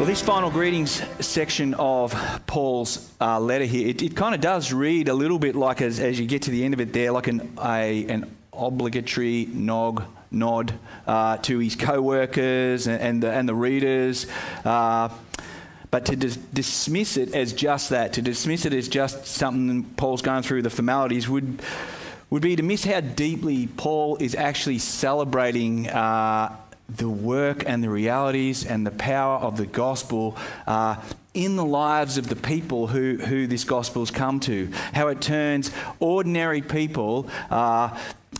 Well, this final greetings section of Paul's uh, letter here, it, it kind of does read a little bit like, as, as you get to the end of it there, like an, a, an obligatory nog, nod uh, to his co workers and, and, the, and the readers. Uh, but to dis- dismiss it as just that, to dismiss it as just something Paul's going through the formalities, would, would be to miss how deeply Paul is actually celebrating uh, the work and the realities and the power of the gospel uh, in the lives of the people who, who this gospel has come to. How it turns ordinary people uh,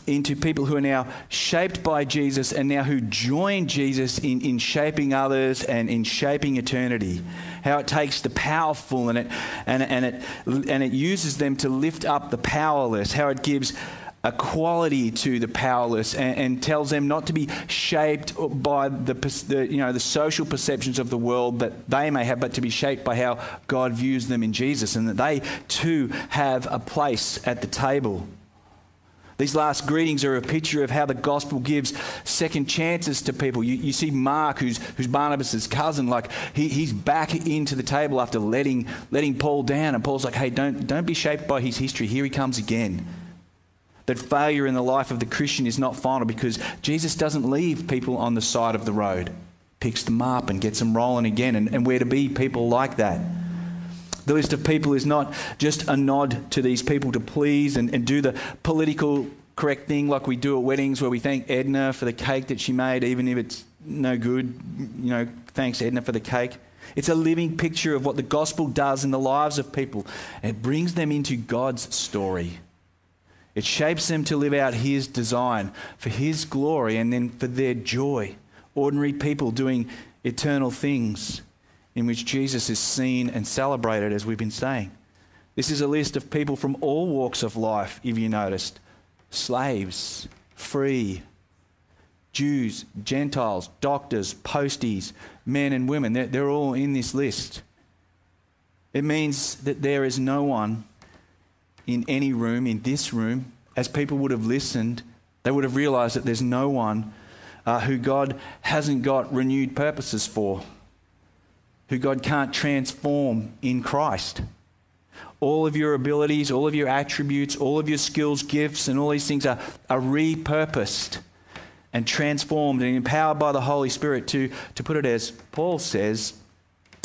into people who are now shaped by Jesus and now who join Jesus in, in shaping others and in shaping eternity. How it takes the powerful and it, and, and, it, and it uses them to lift up the powerless. How it gives a quality to the powerless and, and, tells them not to be shaped by the, the, you know, the social perceptions of the world that they may have, but to be shaped by how God views them in Jesus and that they too have a place at the table. These last greetings are a picture of how the gospel gives second chances to people. You, you see Mark, who's, who's Barnabas' cousin, like he, he's back into the table after letting, letting Paul down. And Paul's like, hey, don't, don't be shaped by his history. Here he comes again. That failure in the life of the Christian is not final because Jesus doesn't leave people on the side of the road, picks them up and gets them rolling again. And, and we're to be people like that. The list of people is not just a nod to these people to please and, and do the political correct thing like we do at weddings where we thank Edna for the cake that she made, even if it's no good. You know, thanks Edna for the cake. It's a living picture of what the gospel does in the lives of people. It brings them into God's story. It shapes them to live out His design for His glory and then for their joy. Ordinary people doing eternal things in which Jesus is seen and celebrated, as we've been saying. This is a list of people from all walks of life, if you noticed slaves, free, Jews, Gentiles, doctors, posties, men and women. They're, they're all in this list. It means that there is no one in any room, in this room, as people would have listened, they would have realized that there's no one uh, who God hasn't got renewed purposes for, who God can't transform in Christ. All of your abilities, all of your attributes, all of your skills, gifts, and all these things are, are repurposed and transformed and empowered by the Holy Spirit to, to put it as Paul says,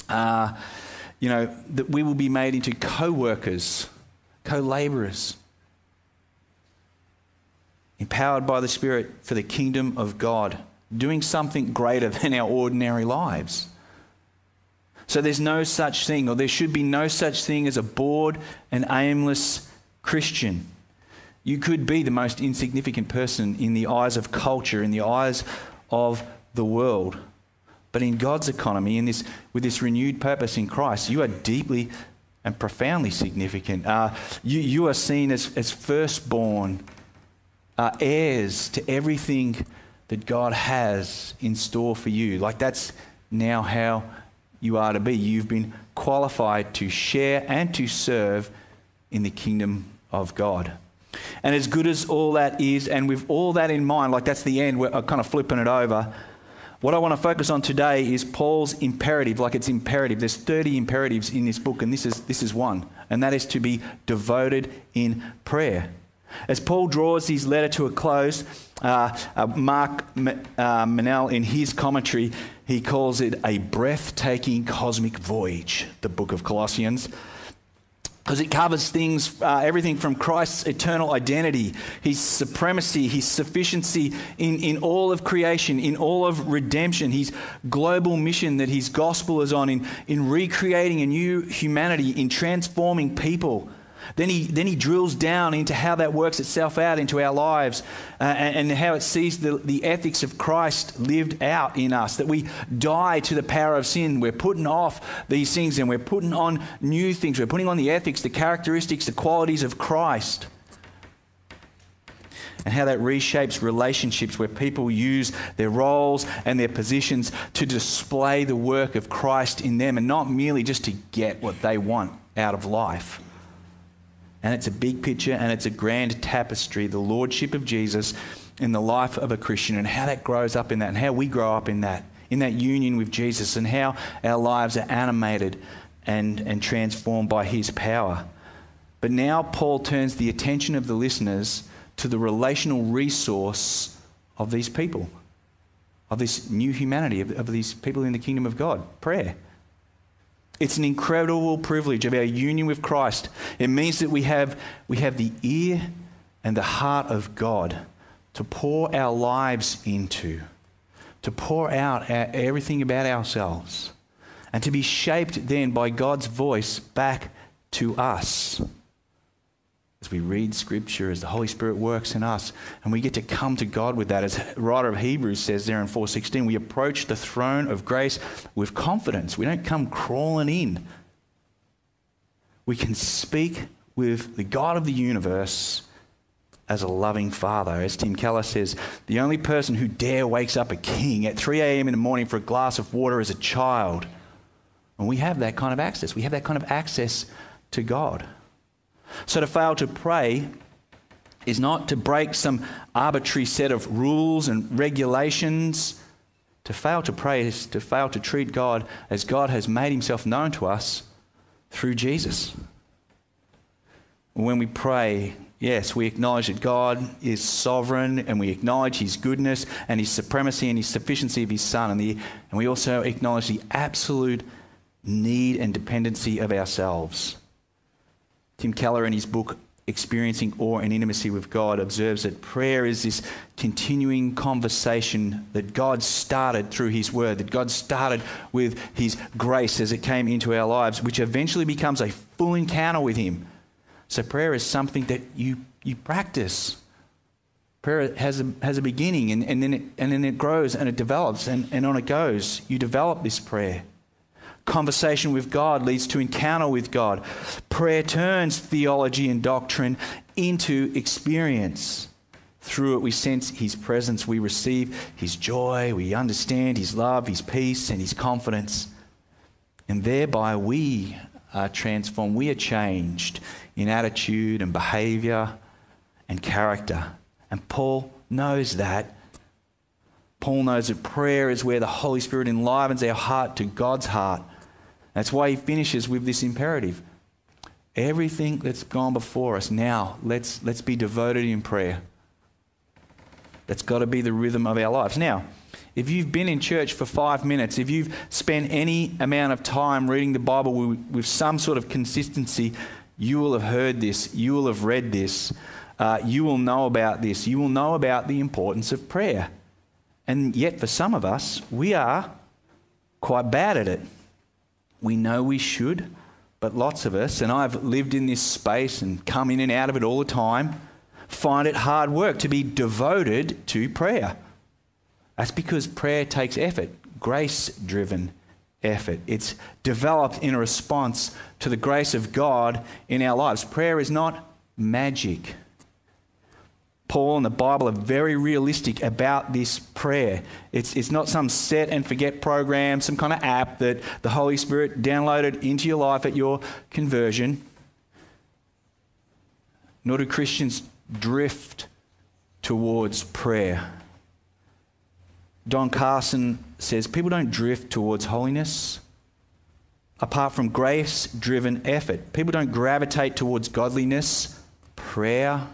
uh, you know, that we will be made into co workers co laborers, empowered by the Spirit for the kingdom of God, doing something greater than our ordinary lives. So there's no such thing, or there should be no such thing as a bored and aimless Christian. You could be the most insignificant person in the eyes of culture, in the eyes of the world. But in God's economy, in this, with this renewed purpose in Christ, you are deeply and profoundly significant. Uh, you, you are seen as, as firstborn, uh, heirs to everything that God has in store for you. Like that's now how you are to be. You've been qualified to share and to serve in the kingdom of God. And as good as all that is, and with all that in mind, like that's the end, we're kind of flipping it over. What I want to focus on today is Paul's imperative, like it's imperative. There's 30 imperatives in this book, and this is, this is one, and that is to be devoted in prayer. As Paul draws his letter to a close, uh, uh, Mark uh, Meynell, in his commentary, he calls it a breathtaking cosmic voyage, the book of Colossians because it covers things, uh, everything from Christ's eternal identity, his supremacy, his sufficiency in, in all of creation, in all of redemption, his global mission that his gospel is on, in, in recreating a new humanity, in transforming people then he, then he drills down into how that works itself out into our lives uh, and, and, how it sees the, the ethics of Christ lived out in us. That we die to the power of sin. We're putting off these things and we're putting on new things. We're putting on the ethics, the characteristics, the qualities of Christ. And how that reshapes relationships where people use their roles and their positions to display the work of Christ in them and not merely just to get what they want out of life and it's a big picture and it's a grand tapestry the lordship of Jesus in the life of a Christian and how that grows up in that and how we grow up in that in that union with Jesus and how our lives are animated and, and transformed by his power. But now Paul turns the attention of the listeners to the relational resource of these people, of this new humanity, of, of these people in the kingdom of God prayer. It's an incredible privilege of our union with Christ. It means that we have, we have the ear and the heart of God to pour our lives into, to pour out our, everything about ourselves, and to be shaped then by God's voice back to us as we read Scripture, as the Holy Spirit works in us, and we get to come to God with that. As writer of Hebrews says there in 4:16, we approach the throne of grace with confidence. We don't come crawling in. We can speak with the God of the universe as a loving father. As Tim Keller says, the only person who dare wakes up a king at 3 a.m. in the morning for a glass of water is a child. And we have that kind of access. We have that kind of access to God. So to fail to pray is not to break some arbitrary set of rules and regulations. To fail to pray is to fail to treat God as God has made himself known to us through Jesus. When we pray, yes, we acknowledge that God is sovereign and we acknowledge his goodness and his supremacy and his sufficiency of his Son. And, the, and we also acknowledge the absolute need and dependency of ourselves. Tim Keller, in his book Experiencing Awe and Intimacy with God, observes that prayer is this continuing conversation that God started through His Word, that God started with His grace as it came into our lives, which eventually becomes a full encounter with Him. So, prayer is something that you, you practice. Prayer has a, has a beginning and, and, then it, and then it grows and it develops and, and on it goes. You develop this prayer. Conversation with God leads to encounter with God. Prayer turns theology and doctrine into experience. Through it, we sense His presence, we receive His joy, we understand His love, His peace, and His confidence. And thereby, we are transformed. We are changed in attitude and behavior and character. And Paul knows that. Paul knows that prayer is where the Holy Spirit enlivens our heart to God's heart that's why he finishes with this imperative. Everything that's gone before us, now let's, let's be devoted in prayer. That's got to be the rhythm of our lives. Now, if you've been in church for five minutes, if you've spent any amount of time reading the Bible with, with some sort of consistency, you will have heard this, you will have read this, uh, you will know about this, you will know about the importance of prayer. And yet, for some of us, we are quite bad at it. We know we should, but lots of us, and I've lived in this space and come in and out of it all the time, find it hard work to be devoted to prayer. That's because prayer takes effort, grace driven effort. It's developed in a response to the grace of God in our lives. Prayer is not magic. Paul and the Bible are very realistic about this prayer. It's, it's not some set and forget program, some kind of app that the Holy Spirit downloaded into your life at your conversion. Nor do Christians drift towards prayer. Don Carson says people don't drift towards holiness apart from grace driven effort. People don't gravitate towards godliness, prayer,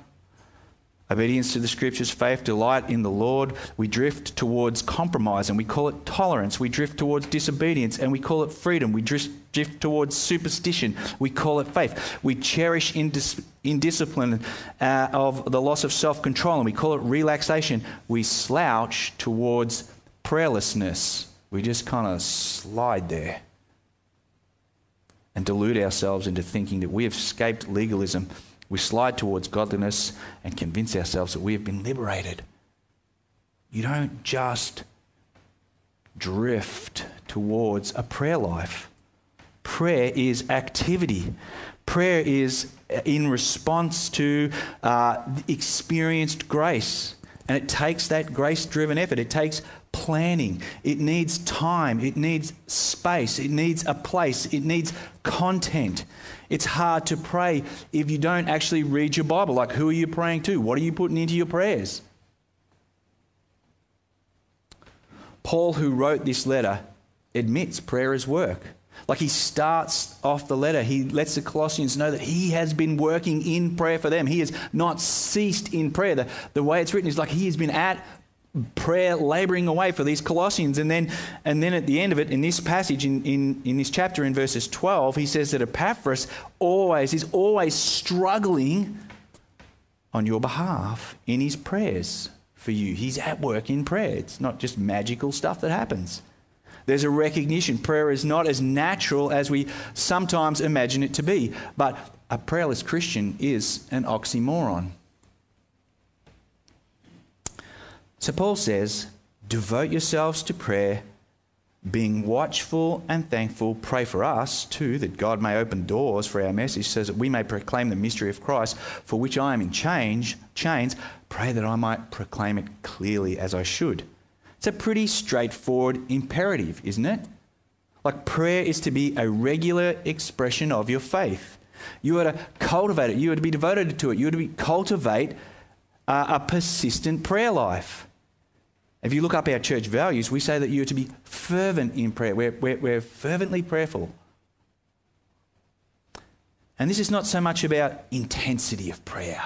obedience to the scriptures, faith, delight in the Lord. We drift towards compromise and we call it tolerance. We drift towards disobedience and we call it freedom. We drift, drift towards superstition. We call it faith. We cherish indis- indiscipline uh, of the loss of self control and we call it relaxation. We slouch towards prayerlessness. We just kind of slide there and delude ourselves into thinking that we have escaped legalism we slide towards godliness and convince ourselves that we have been liberated. You don't just drift towards a prayer life. Prayer is activity. Prayer is in response to uh, experienced grace. And it takes that grace driven effort. It takes planning. It needs time. It needs space. It needs a place. It needs content. It's hard to pray if you don't actually read your Bible. Like, who are you praying to? What are you putting into your prayers? Paul, who wrote this letter, admits prayer is work. Like he starts off the letter, he lets the Colossians know that he has been working in prayer for them. He has not ceased in prayer. The, the way it's written is like he has been at prayer laboring away for these Colossians. And then, and then at the end of it, in this passage, in, in, in this chapter, in verses 12, he says that Epaphras always is always struggling on your behalf in his prayers for you. He's at work in prayer. It's not just magical stuff that happens. There's a recognition. Prayer is not as natural as we sometimes imagine it to be. But a prayerless Christian is an oxymoron. So Paul says, devote yourselves to prayer, being watchful and thankful. Pray for us too, that God may open doors for our message so that we may proclaim the mystery of Christ, for which I am in change, chains. Pray that I might proclaim it clearly as I should. It's a pretty straightforward imperative, isn't it? Like prayer is to be a regular expression of your faith. You are to cultivate it. You are to be devoted to it. You are to be, cultivate uh, a persistent prayer life. If you look up our church values, we say that you're to be fervent in prayer. We're, we're, we're fervently prayerful. And this is not so much about intensity of prayer,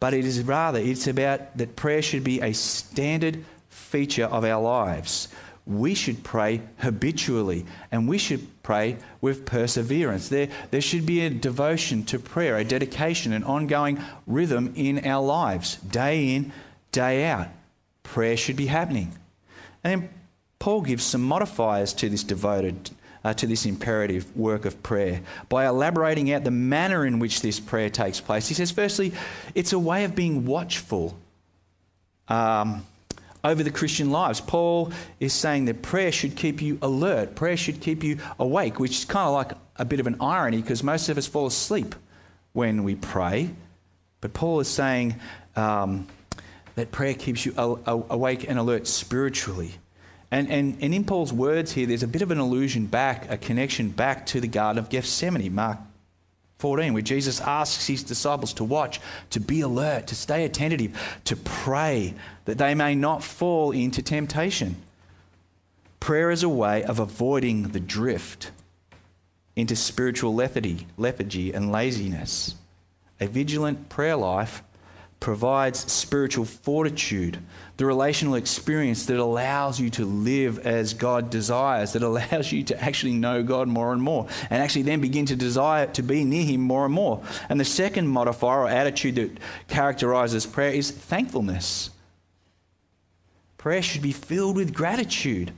but it is rather, it's about that prayer should be a standard feature of our lives. We should pray habitually and we should pray with perseverance. There, there should be a devotion to prayer, a dedication, an ongoing rhythm in our lives, day in, day out prayer should be happening. And then Paul gives some modifiers to this devoted, uh, to this imperative work of prayer by elaborating out the manner in which this prayer takes place. He says, firstly, it's a way of being watchful um, over the Christian lives. Paul is saying that prayer should keep you alert, prayer should keep you awake, which is kind of like a bit of an irony because most of us fall asleep when we pray. But Paul is saying, um, that prayer keeps you awake and alert spiritually. And, and, and in Paul's words here, there's a bit of an allusion back, a connection back to the Garden of Gethsemane, Mark 14, where Jesus asks his disciples to watch, to be alert, to stay attentive, to pray that they may not fall into temptation. Prayer is a way of avoiding the drift into spiritual lethargy, lethargy and laziness. A vigilant prayer life provides spiritual fortitude, the relational experience that allows you to live as God desires, that allows you to actually know God more and more, and actually then begin to desire to be near Him more and more. And the second modifier or attitude that characterizes prayer is thankfulness. Prayer should be filled with gratitude,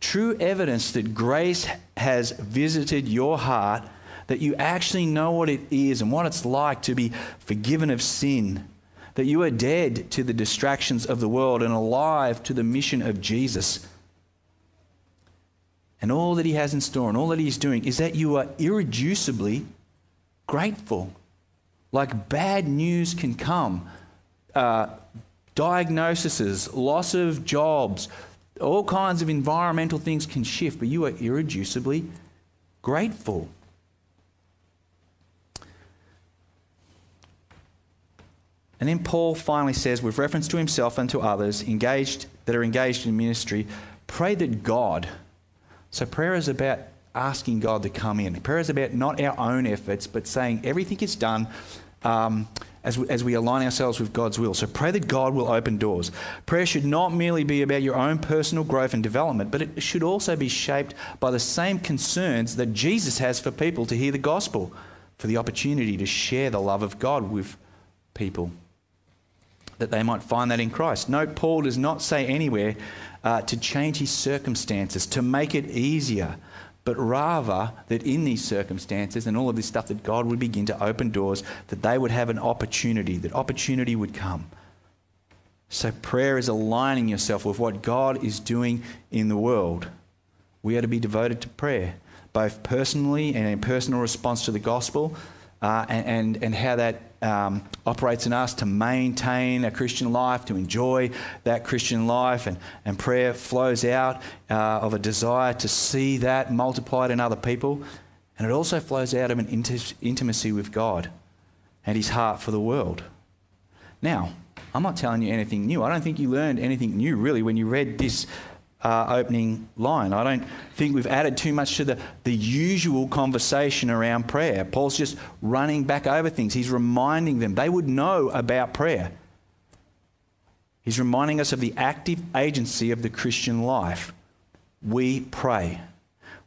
true evidence that grace has visited your heart, that you actually know what it is and what it's like to be forgiven of sin that you are dead to the distractions of the world and alive to the mission of Jesus. And all that He has in store and all that He is doing is that you are irreducibly grateful. Like bad news can come, uh, diagnoses, loss of jobs, all kinds of environmental things can shift, but you are irreducibly grateful. And then Paul finally says, with reference to himself and to others engaged that are engaged in ministry, pray that God. So prayer is about asking God to come in. Prayer is about not our own efforts, but saying everything is done um, as, we, as we align ourselves with God's will. So pray that God will open doors. Prayer should not merely be about your own personal growth and development, but it should also be shaped by the same concerns that Jesus has for people to hear the gospel, for the opportunity to share the love of God with people that they might find that in Christ. Note, Paul does not say anywhere uh, to change his circumstances, to make it easier, but rather that in these circumstances and all of this stuff, that God would begin to open doors, that they would have an opportunity, that opportunity would come. So, prayer is aligning yourself with what God is doing in the world. We are to be devoted to prayer, both personally and in personal response to the gospel, uh, and, and, how that um, operates in us to maintain a Christian life, to enjoy that Christian life, and, and prayer flows out uh, of a desire to see that multiplied in other people. And it also flows out of an intimacy with God and his heart for the world. Now, I'm not telling you anything new. I don't think you learned anything new, really, when you read this uh, opening line. I don't think we've added too much to the, the usual conversation around prayer. Paul's just running back over things. He's reminding them. They would know about prayer. He's reminding us of the active agency of the Christian life. We pray.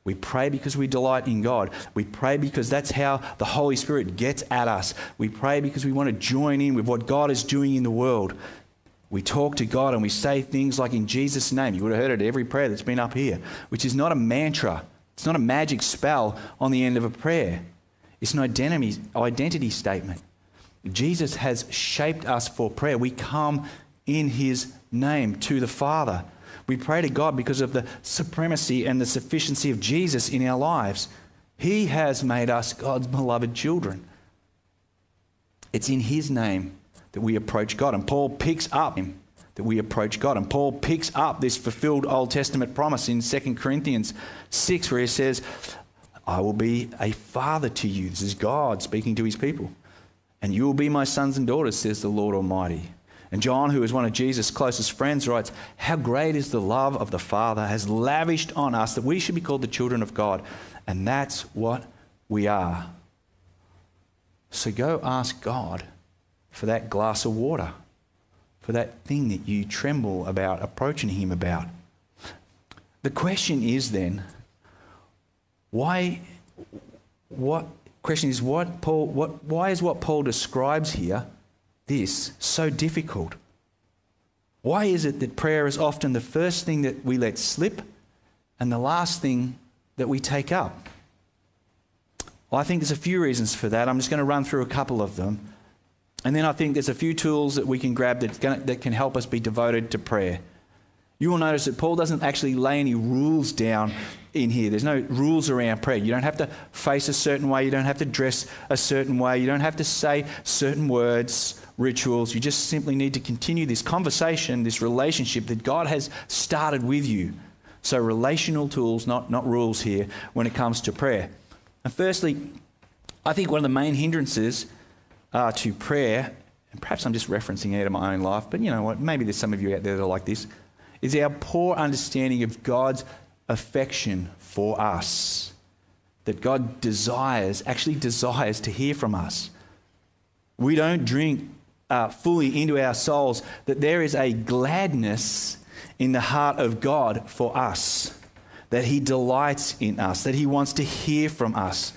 We pray because we delight in God. We pray because that's how the Holy Spirit gets at us. We pray because we want to join in with what God is doing in the world. We talk to God and we say things like in Jesus' name. You would have heard it every prayer that's been up here, which is not a mantra. It's not a magic spell on the end of a prayer. It's an identity, identity statement. Jesus has shaped us for prayer. We come in his name to the Father. We pray to God because of the supremacy and the sufficiency of Jesus in our lives. He has made us God's beloved children. It's in his name that we approach God. And Paul picks up that we approach God. And Paul picks up this fulfilled Old Testament promise in 2 Corinthians 6, where he says, I will be a father to you. This is God speaking to his people. And you will be my sons and daughters, says the Lord Almighty. And John, who is one of Jesus' closest friends, writes, How great is the love of the Father has lavished on us that we should be called the children of God. And that's what we are. So go ask God for that glass of water, for that thing that you tremble about approaching Him about. The question is then, why, what, question is what Paul, what, why is what Paul describes here, this, so difficult? Why is it that prayer is often the first thing that we let slip and the last thing that we take up? Well, I think there's a few reasons for that. I'm just going to run through a couple of them. And then I think there's a few tools that we can grab that, that can help us be devoted to prayer. You will notice that Paul doesn't actually lay any rules down in here. There's no rules around prayer. You don't have to face a certain way. You don't have to dress a certain way. You don't have to say certain words, rituals. You just simply need to continue this conversation, this relationship that God has started with you. So, relational tools, not, not rules here, when it comes to prayer. And firstly, I think one of the main hindrances uh, to prayer, and perhaps I'm just referencing it in my own life, but you know what? Maybe there's some of you out there that are like this, is our poor understanding of God's affection for us. That God desires, actually desires to hear from us. We don't drink uh, fully into our souls that there is a gladness in the heart of God for us, that He delights in us, that He wants to hear from us,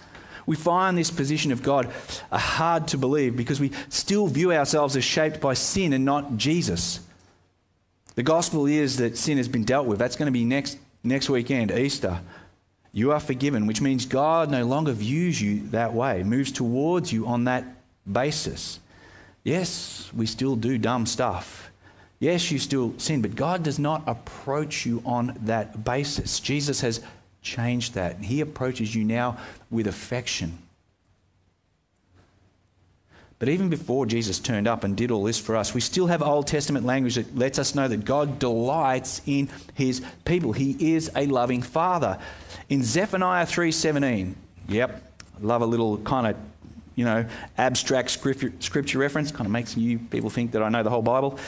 we find this position of God uh, hard to believe because we still view ourselves as shaped by sin and not Jesus. The gospel is that sin has been dealt with. That's going to be next, next weekend, Easter. You are forgiven, which means God no longer views you that way, moves towards you on that basis. Yes, we still do dumb stuff. Yes, you still sin, but God does not approach you on that basis. Jesus has changed that. And he approaches you now with affection. But even before Jesus turned up and did all this for us, we still have Old Testament language that lets us know that God delights in his people. He is a loving father. In Zephaniah 3:17, yep, love a little kind of, you know, abstract scripture, scripture reference, kind of makes you people think that I know the whole Bible.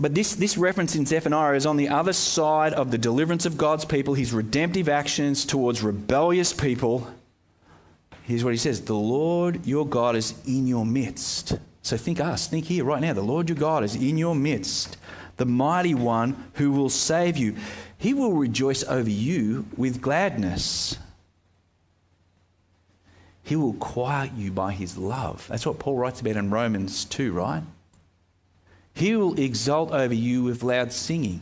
But this, this reference in Zephaniah is on the other side of the deliverance of God's people, his redemptive actions towards rebellious people. Here's what he says The Lord your God is in your midst. So think us, think here right now. The Lord your God is in your midst, the mighty one who will save you. He will rejoice over you with gladness. He will quiet you by his love. That's what Paul writes about in Romans 2, right? He will exult over you with loud singing.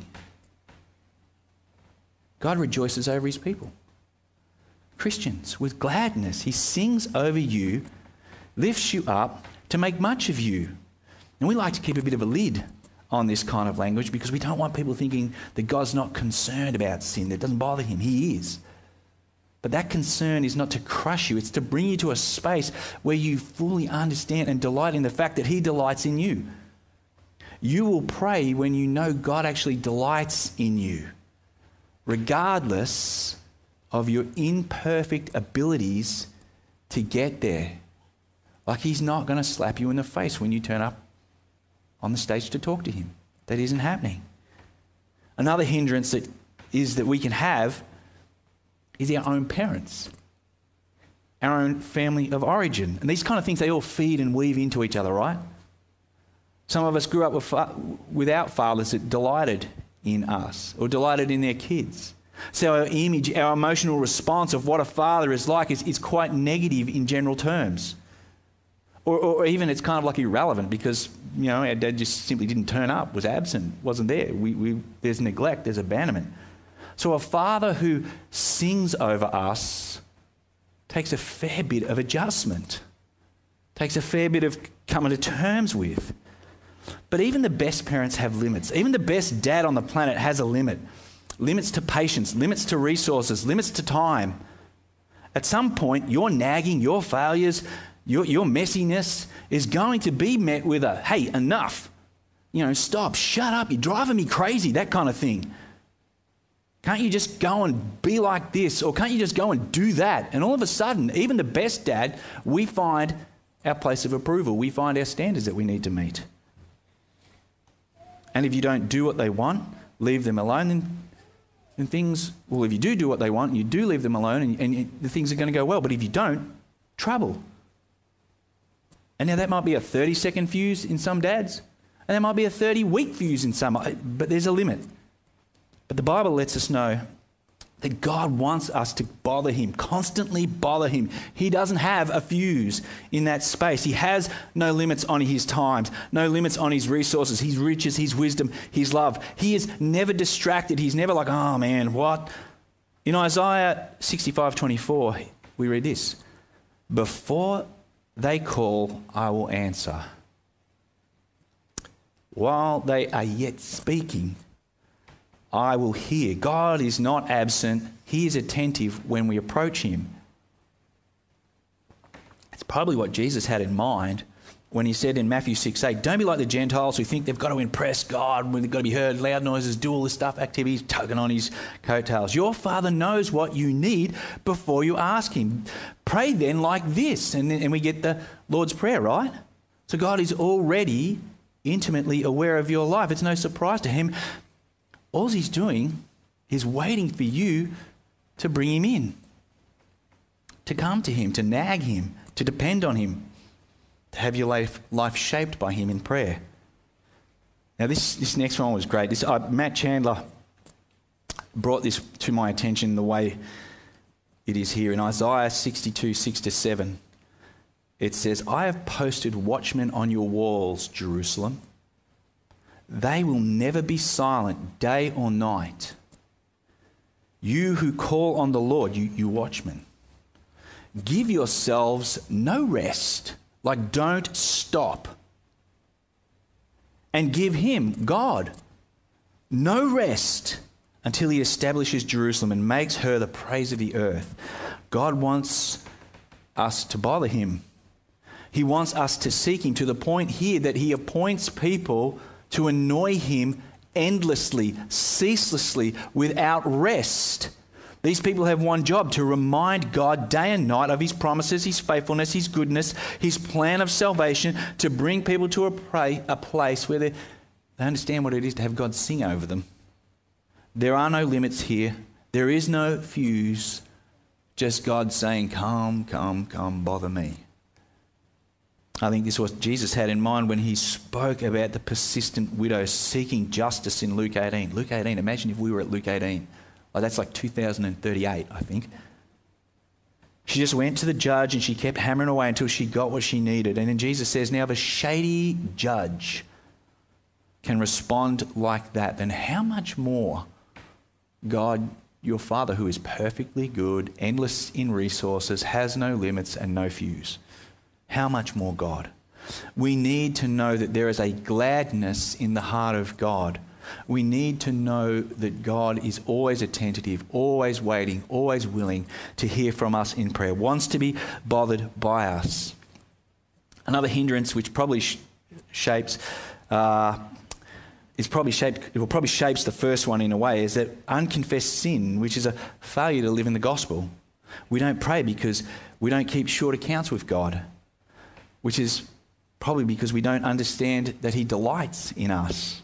God rejoices over his people. Christians, with gladness, he sings over you, lifts you up to make much of you. And we like to keep a bit of a lid on this kind of language because we don't want people thinking that God's not concerned about sin, that doesn't bother him. He is. But that concern is not to crush you, it's to bring you to a space where you fully understand and delight in the fact that he delights in you. You will pray when you know God actually delights in you, regardless of your imperfect abilities to get there. Like He's not going to slap you in the face when you turn up on the stage to talk to him. That isn't happening. Another hindrance that is that we can have is our own parents, our own family of origin. And these kind of things, they all feed and weave into each other, right? Some of us grew up with without fathers that delighted in us or delighted in their kids. So our image, our emotional response of what a father is like is, is quite negative in general terms. Or, or, even it's kind of like irrelevant because, you know, our dad just simply didn't turn up, was absent, wasn't there. We, we, there's neglect, there's abandonment. So a father who sings over us takes a fair bit of adjustment, takes a fair bit of coming to terms with. But even the best parents have limits. Even the best dad on the planet has a limit limits to patience, limits to resources, limits to time. At some point, your nagging, your failures, your, your messiness is going to be met with a, hey, enough. You know, stop, shut up, you're driving me crazy, that kind of thing. Can't you just go and be like this? Or can't you just go and do that? And all of a sudden, even the best dad, we find our place of approval. We find our standards that we need to meet. And if you don't do what they want, leave them alone, then, then things, well, if you do do what they want, you do leave them alone, and, and the things are going to go well. But if you don't, trouble. And now that might be a 30 second fuse in some dads, and there might be a 30 week fuse in some, but there's a limit. But the Bible lets us know that God wants us to bother Him, constantly bother Him. He doesn't have a fuse in that space. He has no limits on His times, no limits on His resources, His riches, His wisdom, His love. He is never distracted. He's never like, oh man, what? In Isaiah 65 24, we read this Before they call, I will answer. While they are yet speaking, I will hear. God is not absent, He is attentive when we approach Him. It's probably what Jesus had in mind when he said in Matthew 6 8, Don't be like the Gentiles who think they've got to impress God, they've got to be heard, loud noises, do all this stuff, activities, tugging on his coattails. Your Father knows what you need before you ask Him. Pray then like this. And, and we get the Lord's Prayer, right? So God is already intimately aware of your life. It's no surprise to Him all he's doing is waiting for you to bring him in, to come to him, to nag him, to depend on him, to have your life, life shaped by him in prayer. Now, this, this next one was great. This, uh, Matt Chandler brought this to my attention the way it is here in Isaiah 62 6 to 7. It says, I have posted watchmen on your walls, Jerusalem they will never be silent day or night. You who call on the Lord, you, you watchmen, give yourselves no rest. Like, don't stop. And give him, God, no rest until he establishes Jerusalem and makes her the praise of the earth. God wants us to bother him. He wants us to seek him to the point here that he appoints people to annoy him endlessly, ceaselessly, without rest. These people have one job to remind God day and night of His promises, His faithfulness, His goodness, His plan of salvation, to bring people to a, a place where they, they understand what it is to have God sing over them. There are no limits here, there is no fuse, just God saying, Come, come, come, bother me. I think this was what Jesus had in mind when he spoke about the persistent widow seeking justice in Luke 18. Luke 18, imagine if we were at Luke 18. Like that's like 2038, I think. She just went to the judge and she kept hammering away until she got what she needed. And then Jesus says, Now, if a shady judge can respond like that, then how much more God, your Father, who is perfectly good, endless in resources, has no limits and no fuse? How much more God? We need to know that there is a gladness in the heart of God. We need to know that God is always attentive, always waiting, always willing to hear from us in prayer, wants to be bothered by us. Another hindrance which probably sh- shapes uh, is probably shaped, it will probably shapes the first one in a way, is that unconfessed sin, which is a failure to live in the gospel. We don't pray because we don't keep short accounts with God which is Probably because we don't understand that He delights in us.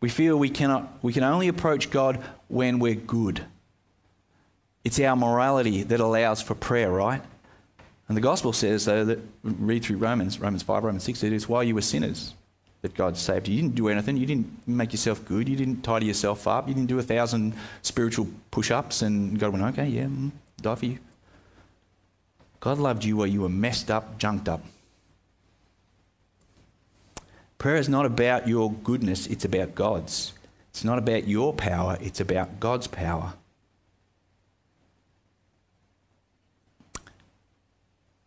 We feel we, cannot, we can only approach God when we're good. It's our morality that allows for prayer, right? And the gospel says, though, that read through Romans, Romans 5, Romans 6, it is while you were sinners that God saved you. You didn't do anything. You didn't make yourself good. You didn't tidy yourself up. You didn't do a thousand spiritual push ups and God went, okay, yeah, mm, die for you. God loved you while you were messed up, junked up. Prayer is not about your goodness, it's about God's. It's not about your power, it's about God's power.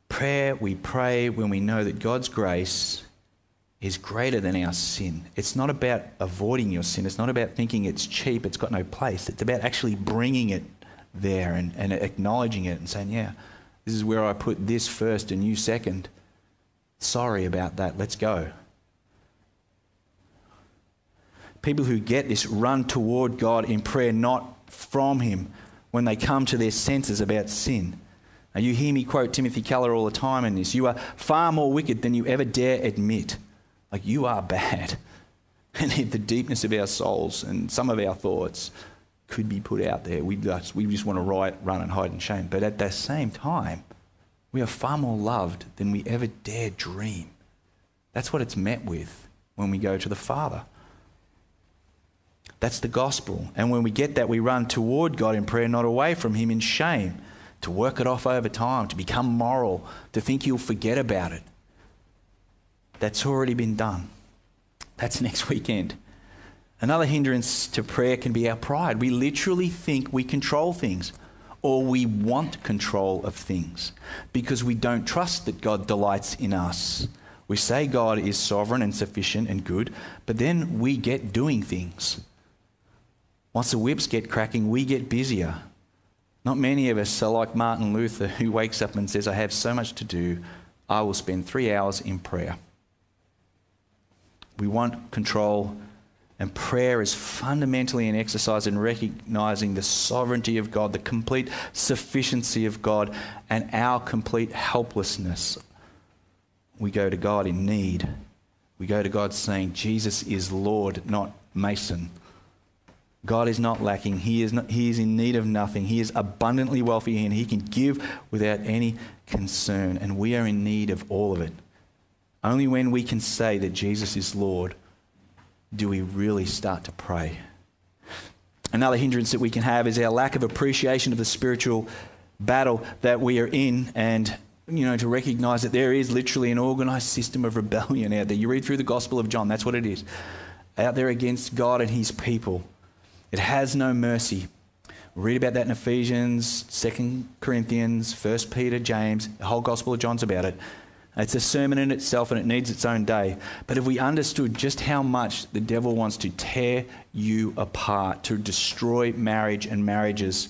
Prayer, we pray when we know that God's grace is greater than our sin. It's not about avoiding your sin. It's not about thinking it's cheap, it's got no place. It's about actually bringing it there and, and acknowledging it and saying, yeah, this is where I put this first and you second. Sorry about that. Let's go. People who get this run toward God in prayer, not from Him, when they come to their senses about sin. Now, you hear me quote Timothy Keller all the time in this. You are far more wicked than you ever dare admit. Like, you are bad. And the deepness of our souls and some of our thoughts could be put out there. We just, we just want to write, run and hide in shame. But at the same time, we are far more loved than we ever dare dream. That's what it's met with when we go to the Father. That's the gospel. And when we get that, we run toward God in prayer, not away from Him in shame, to work it off over time, to become moral, to think you'll forget about it. That's already been done. That's next weekend. Another hindrance to prayer can be our pride. We literally think we control things or we want control of things because we don't trust that God delights in us. We say God is sovereign and sufficient and good, but then we get doing things. Once the whips get cracking, we get busier. Not many of us are like Martin Luther, who wakes up and says, I have so much to do, I will spend three hours in prayer. We want control and prayer is fundamentally an exercise in recognizing the sovereignty of God, the complete sufficiency of God, and our complete helplessness. We go to God in need. We go to God saying, Jesus is Lord, not Mason. God is not lacking. He is, not, he is in need of nothing. He is abundantly wealthy and He can give without any concern. And we are in need of all of it. Only when we can say that Jesus is Lord do we really start to pray? Another hindrance that we can have is our lack of appreciation of the spiritual battle that we are in and you know to recognize that there is literally an organized system of rebellion out there. You read through the Gospel of John, that's what it is. Out there against God and his people. It has no mercy. We read about that in Ephesians, 2 Corinthians, 1 Peter, James, the whole Gospel of John's about it. It's a sermon in itself and it needs its own day. But if we understood just how much the devil wants to tear you apart, to destroy marriage and marriages,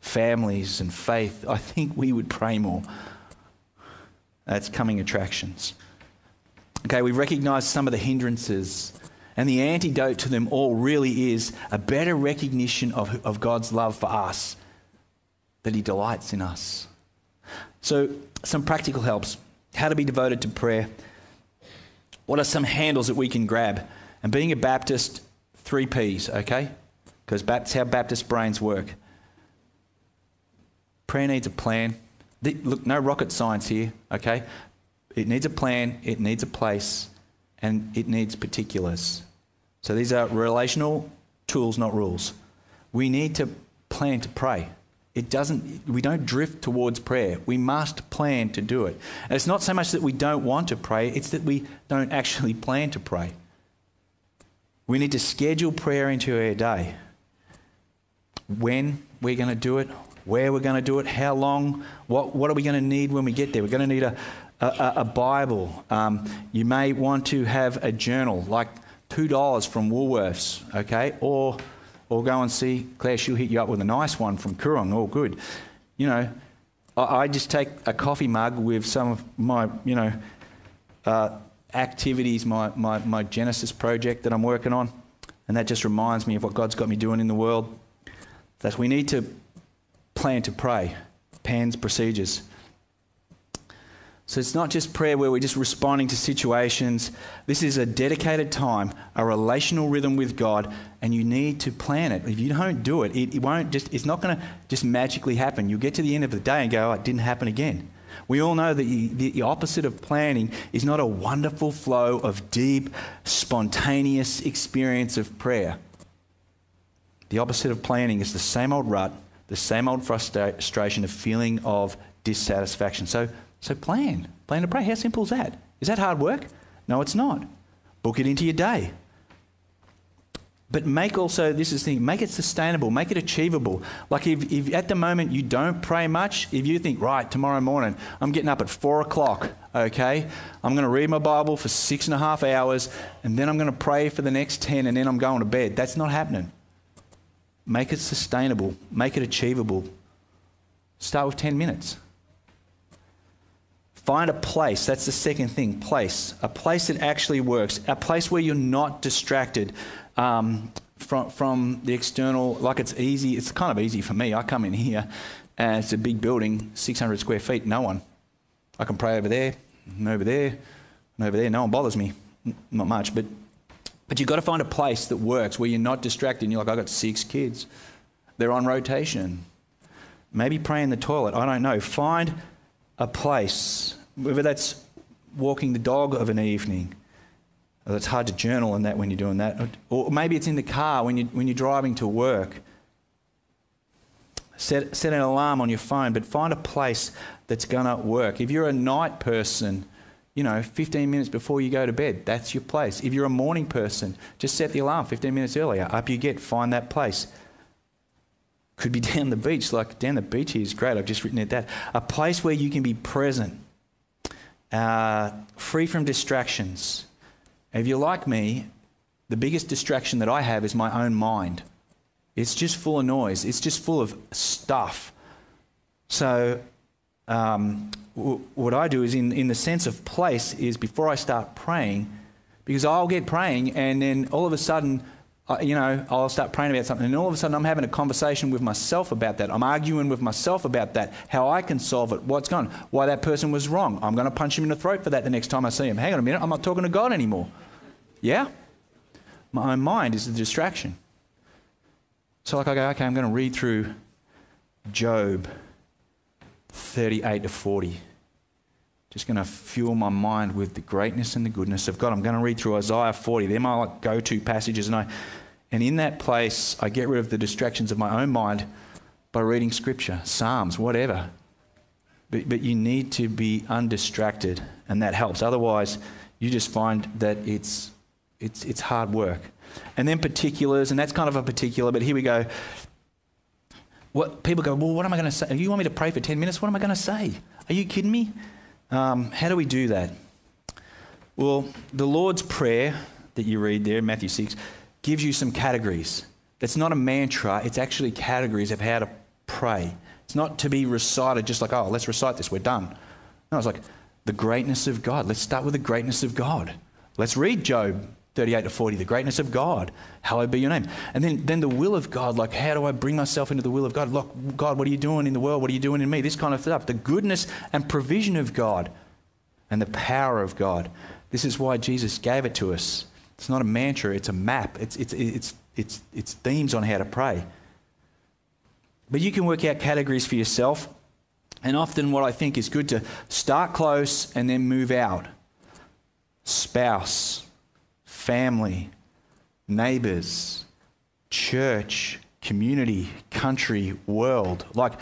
families and faith, I think we would pray more. That's coming attractions. Okay, we've recognized some of the hindrances, and the antidote to them all really is a better recognition of, of God's love for us, that He delights in us. So, some practical helps how to be devoted to prayer. What are some handles that we can grab? And being a Baptist, three P's, okay? Because that's how Baptist brains work. Prayer needs a plan. Look, no rocket science here, okay? It needs a plan, it needs a place, and it needs particulars. So these are relational tools, not rules. We need to plan to pray. It doesn't, we don't drift towards prayer. We must plan to do it. And it's not so much that we don't want to pray, it's that we don't actually plan to pray. We need to schedule prayer into our day. When we're going to do it, where we're going to do it, how long, what, what are we going to need when we get there? We're going to need a, a, a Bible. Um, you may want to have a journal, like $2 from Woolworths, okay? Or or go and see Claire, she'll hit you up with a nice one from Koorong, all good. You know, I, I just take a coffee mug with some of my, you know, uh, activities, my, my, my Genesis project that I'm working on, and that just reminds me of what God's got me doing in the world. That we need to plan to pray, plans, procedures. So it's not just prayer where we're just responding to situations. This is a dedicated time, a relational rhythm with God, and you need to plan it. If you don't do it, it, it won't just, it's not going to just magically happen. You'll get to the end of the day and go, oh, it didn't happen again. We all know that the, the opposite of planning is not a wonderful flow of deep, spontaneous experience of prayer. The opposite of planning is the same old rut, the same old frustration, a feeling of dissatisfaction. So, so plan. Plan to pray. How simple is that? Is that hard work? No, it's not. Book it into your day. But make also, this is the thing, make it sustainable, make it achievable. Like if, if at the moment you don't pray much, if you think, right, tomorrow morning, I'm getting up at four o'clock, okay? I'm going to read my Bible for six and a half hours, and then I'm going to pray for the next 10, and then I'm going to bed. That's not happening. Make it sustainable, make it achievable. Start with 10 minutes. Find a place. That's the second thing place. A place that actually works. A place where you're not distracted um, from, from the external. Like it's easy. It's kind of easy for me. I come in here and it's a big building, 600 square feet, no one. I can pray over there, and over there, and over there. No one bothers me. Not much, but but you've got to find a place that works where you're not distracted you're like, I've got six kids. They're on rotation. Maybe pray in the toilet. I don't know. Find a place, whether that's walking the dog of an evening. Uh, it's hard to journal in that when you're doing that. Or maybe it's in the car when, you, when you're driving to work. Set, set an alarm on your phone, but find a place that's going to work. If you're a night person, you know, 15 minutes before you go to bed. That's your place. If you're a morning person, just set the alarm 15 minutes earlier. Up you get, find that place. Could be down the beach, like down the beach is great. I've just written it that. A place where you can be present, uh, free from distractions. If you're like me, the biggest distraction that I have is my own mind. It's just full of noise, it's just full of stuff. So um, w- what I do is, in, in the sense of place, is before I start praying, because I'll get praying and then all of a sudden, uh, you know, I'll start praying about something, and all of a sudden I'm having a conversation with myself about that. I'm arguing with myself about that, how I can solve it, what's gone, why that person was wrong. I'm going to punch him in the throat for that the next time I see him. Hang on a minute, I'm not talking to God anymore. Yeah? My own mind is the distraction. So, like, I go, okay, I'm going to read through Job 38 to 40. Just going to fuel my mind with the greatness and the goodness of God. I'm going to read through Isaiah 40. They're my like, go to passages. And, I, and in that place, I get rid of the distractions of my own mind by reading scripture, Psalms, whatever. But, but you need to be undistracted, and that helps. Otherwise, you just find that it's, it's, it's hard work. And then particulars, and that's kind of a particular, but here we go. What people go, well, what am I going to say? You want me to pray for 10 minutes? What am I going to say? Are you kidding me? Um, how do we do that? Well, the Lord's Prayer that you read there, in Matthew 6, gives you some categories. That's not a mantra, it's actually categories of how to pray. It's not to be recited just like, oh, let's recite this, we're done. No, it's like the greatness of God. Let's start with the greatness of God. Let's read Job 38 to 40, the greatness of God, hallowed be your name. And then, then the will of God, like how do I bring myself into the will of God? Look, God, what are you doing in the world? What are you doing in me? This kind of stuff. The goodness and provision of God and the power of God. This is why Jesus gave it to us. It's not a mantra, it's a map. It's, it's, it's, it's, it's themes on how to pray. But you can work out categories for yourself. And often, what I think is good to start close and then move out. Spouse, family, neighbors, church, community, country, world. Like,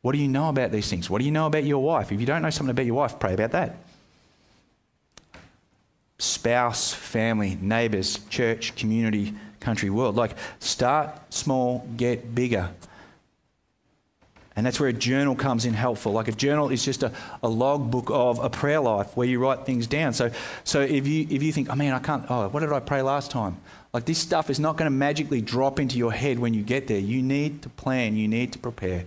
what do you know about these things? What do you know about your wife? If you don't know something about your wife, pray about that. Spouse, family, neighbors, church, community, country, world. Like, start small, get bigger. And that's where a journal comes in helpful. Like a journal is just a, a log book of a prayer life where you write things down. So, so if, you, if you think, oh man, I can't, oh, what did I pray last time? Like this stuff is not going to magically drop into your head when you get there. You need to plan, you need to prepare,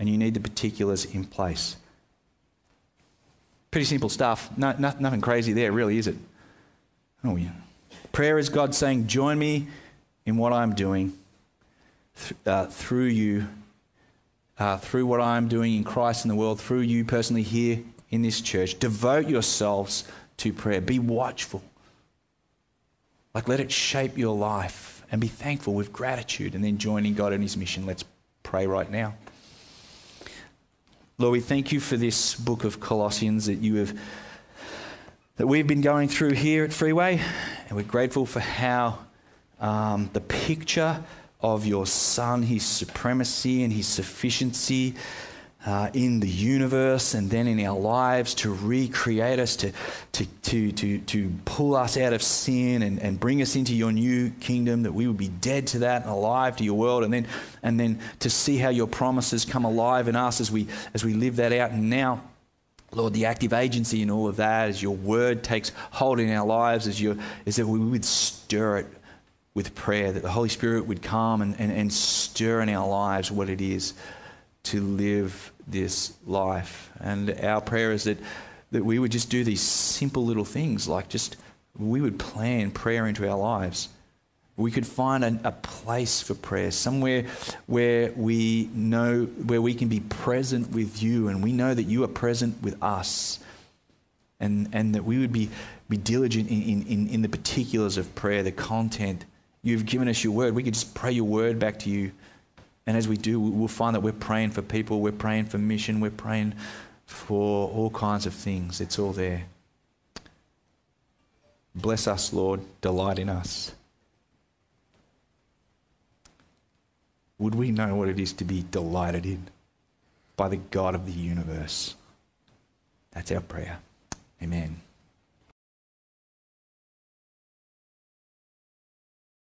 and you need the particulars in place. Pretty simple stuff. No, no, nothing crazy there, really, is it? Oh, yeah. Prayer is God saying, join me in what I'm doing th- uh, through you uh, through what I'm doing in Christ in the world, through you personally here in this church, devote yourselves to prayer. Be watchful. Like, let it shape your life and be thankful with gratitude and then joining God in His mission. Let's pray right now. Lord, we thank you for this book of Colossians that you have that we've been going through here at Freeway, and we're grateful for how um, the picture of your Son, His supremacy and His sufficiency, uh, in the universe and then in our lives to recreate us, to, to, to, to, to pull us out of sin and, and bring us into your new kingdom, that we would be dead to that and alive to your world, and then, and then to see how your promises come alive in us as we, as we live that out. And now, Lord, the active agency in all of that, as your word takes hold in our lives, as your, is that we would stir it with prayer, that the Holy Spirit would come and, and, and stir in our lives what it is to live this life. And our prayer is that, that we would just do these simple little things, like just we would plan prayer into our lives. We could find a, a place for prayer, somewhere where we know, where we can be present with you and we know that you are present with us. And, and that we would be, be diligent in, in, in the particulars of prayer, the content. You've given us your word. We could just pray your word back to you and as we do, we'll find that we're praying for people, we're praying for mission, we're praying for all kinds of things. It's all there. Bless us, Lord. Delight in us. Would we know what it is to be delighted in by the God of the universe? That's our prayer. Amen.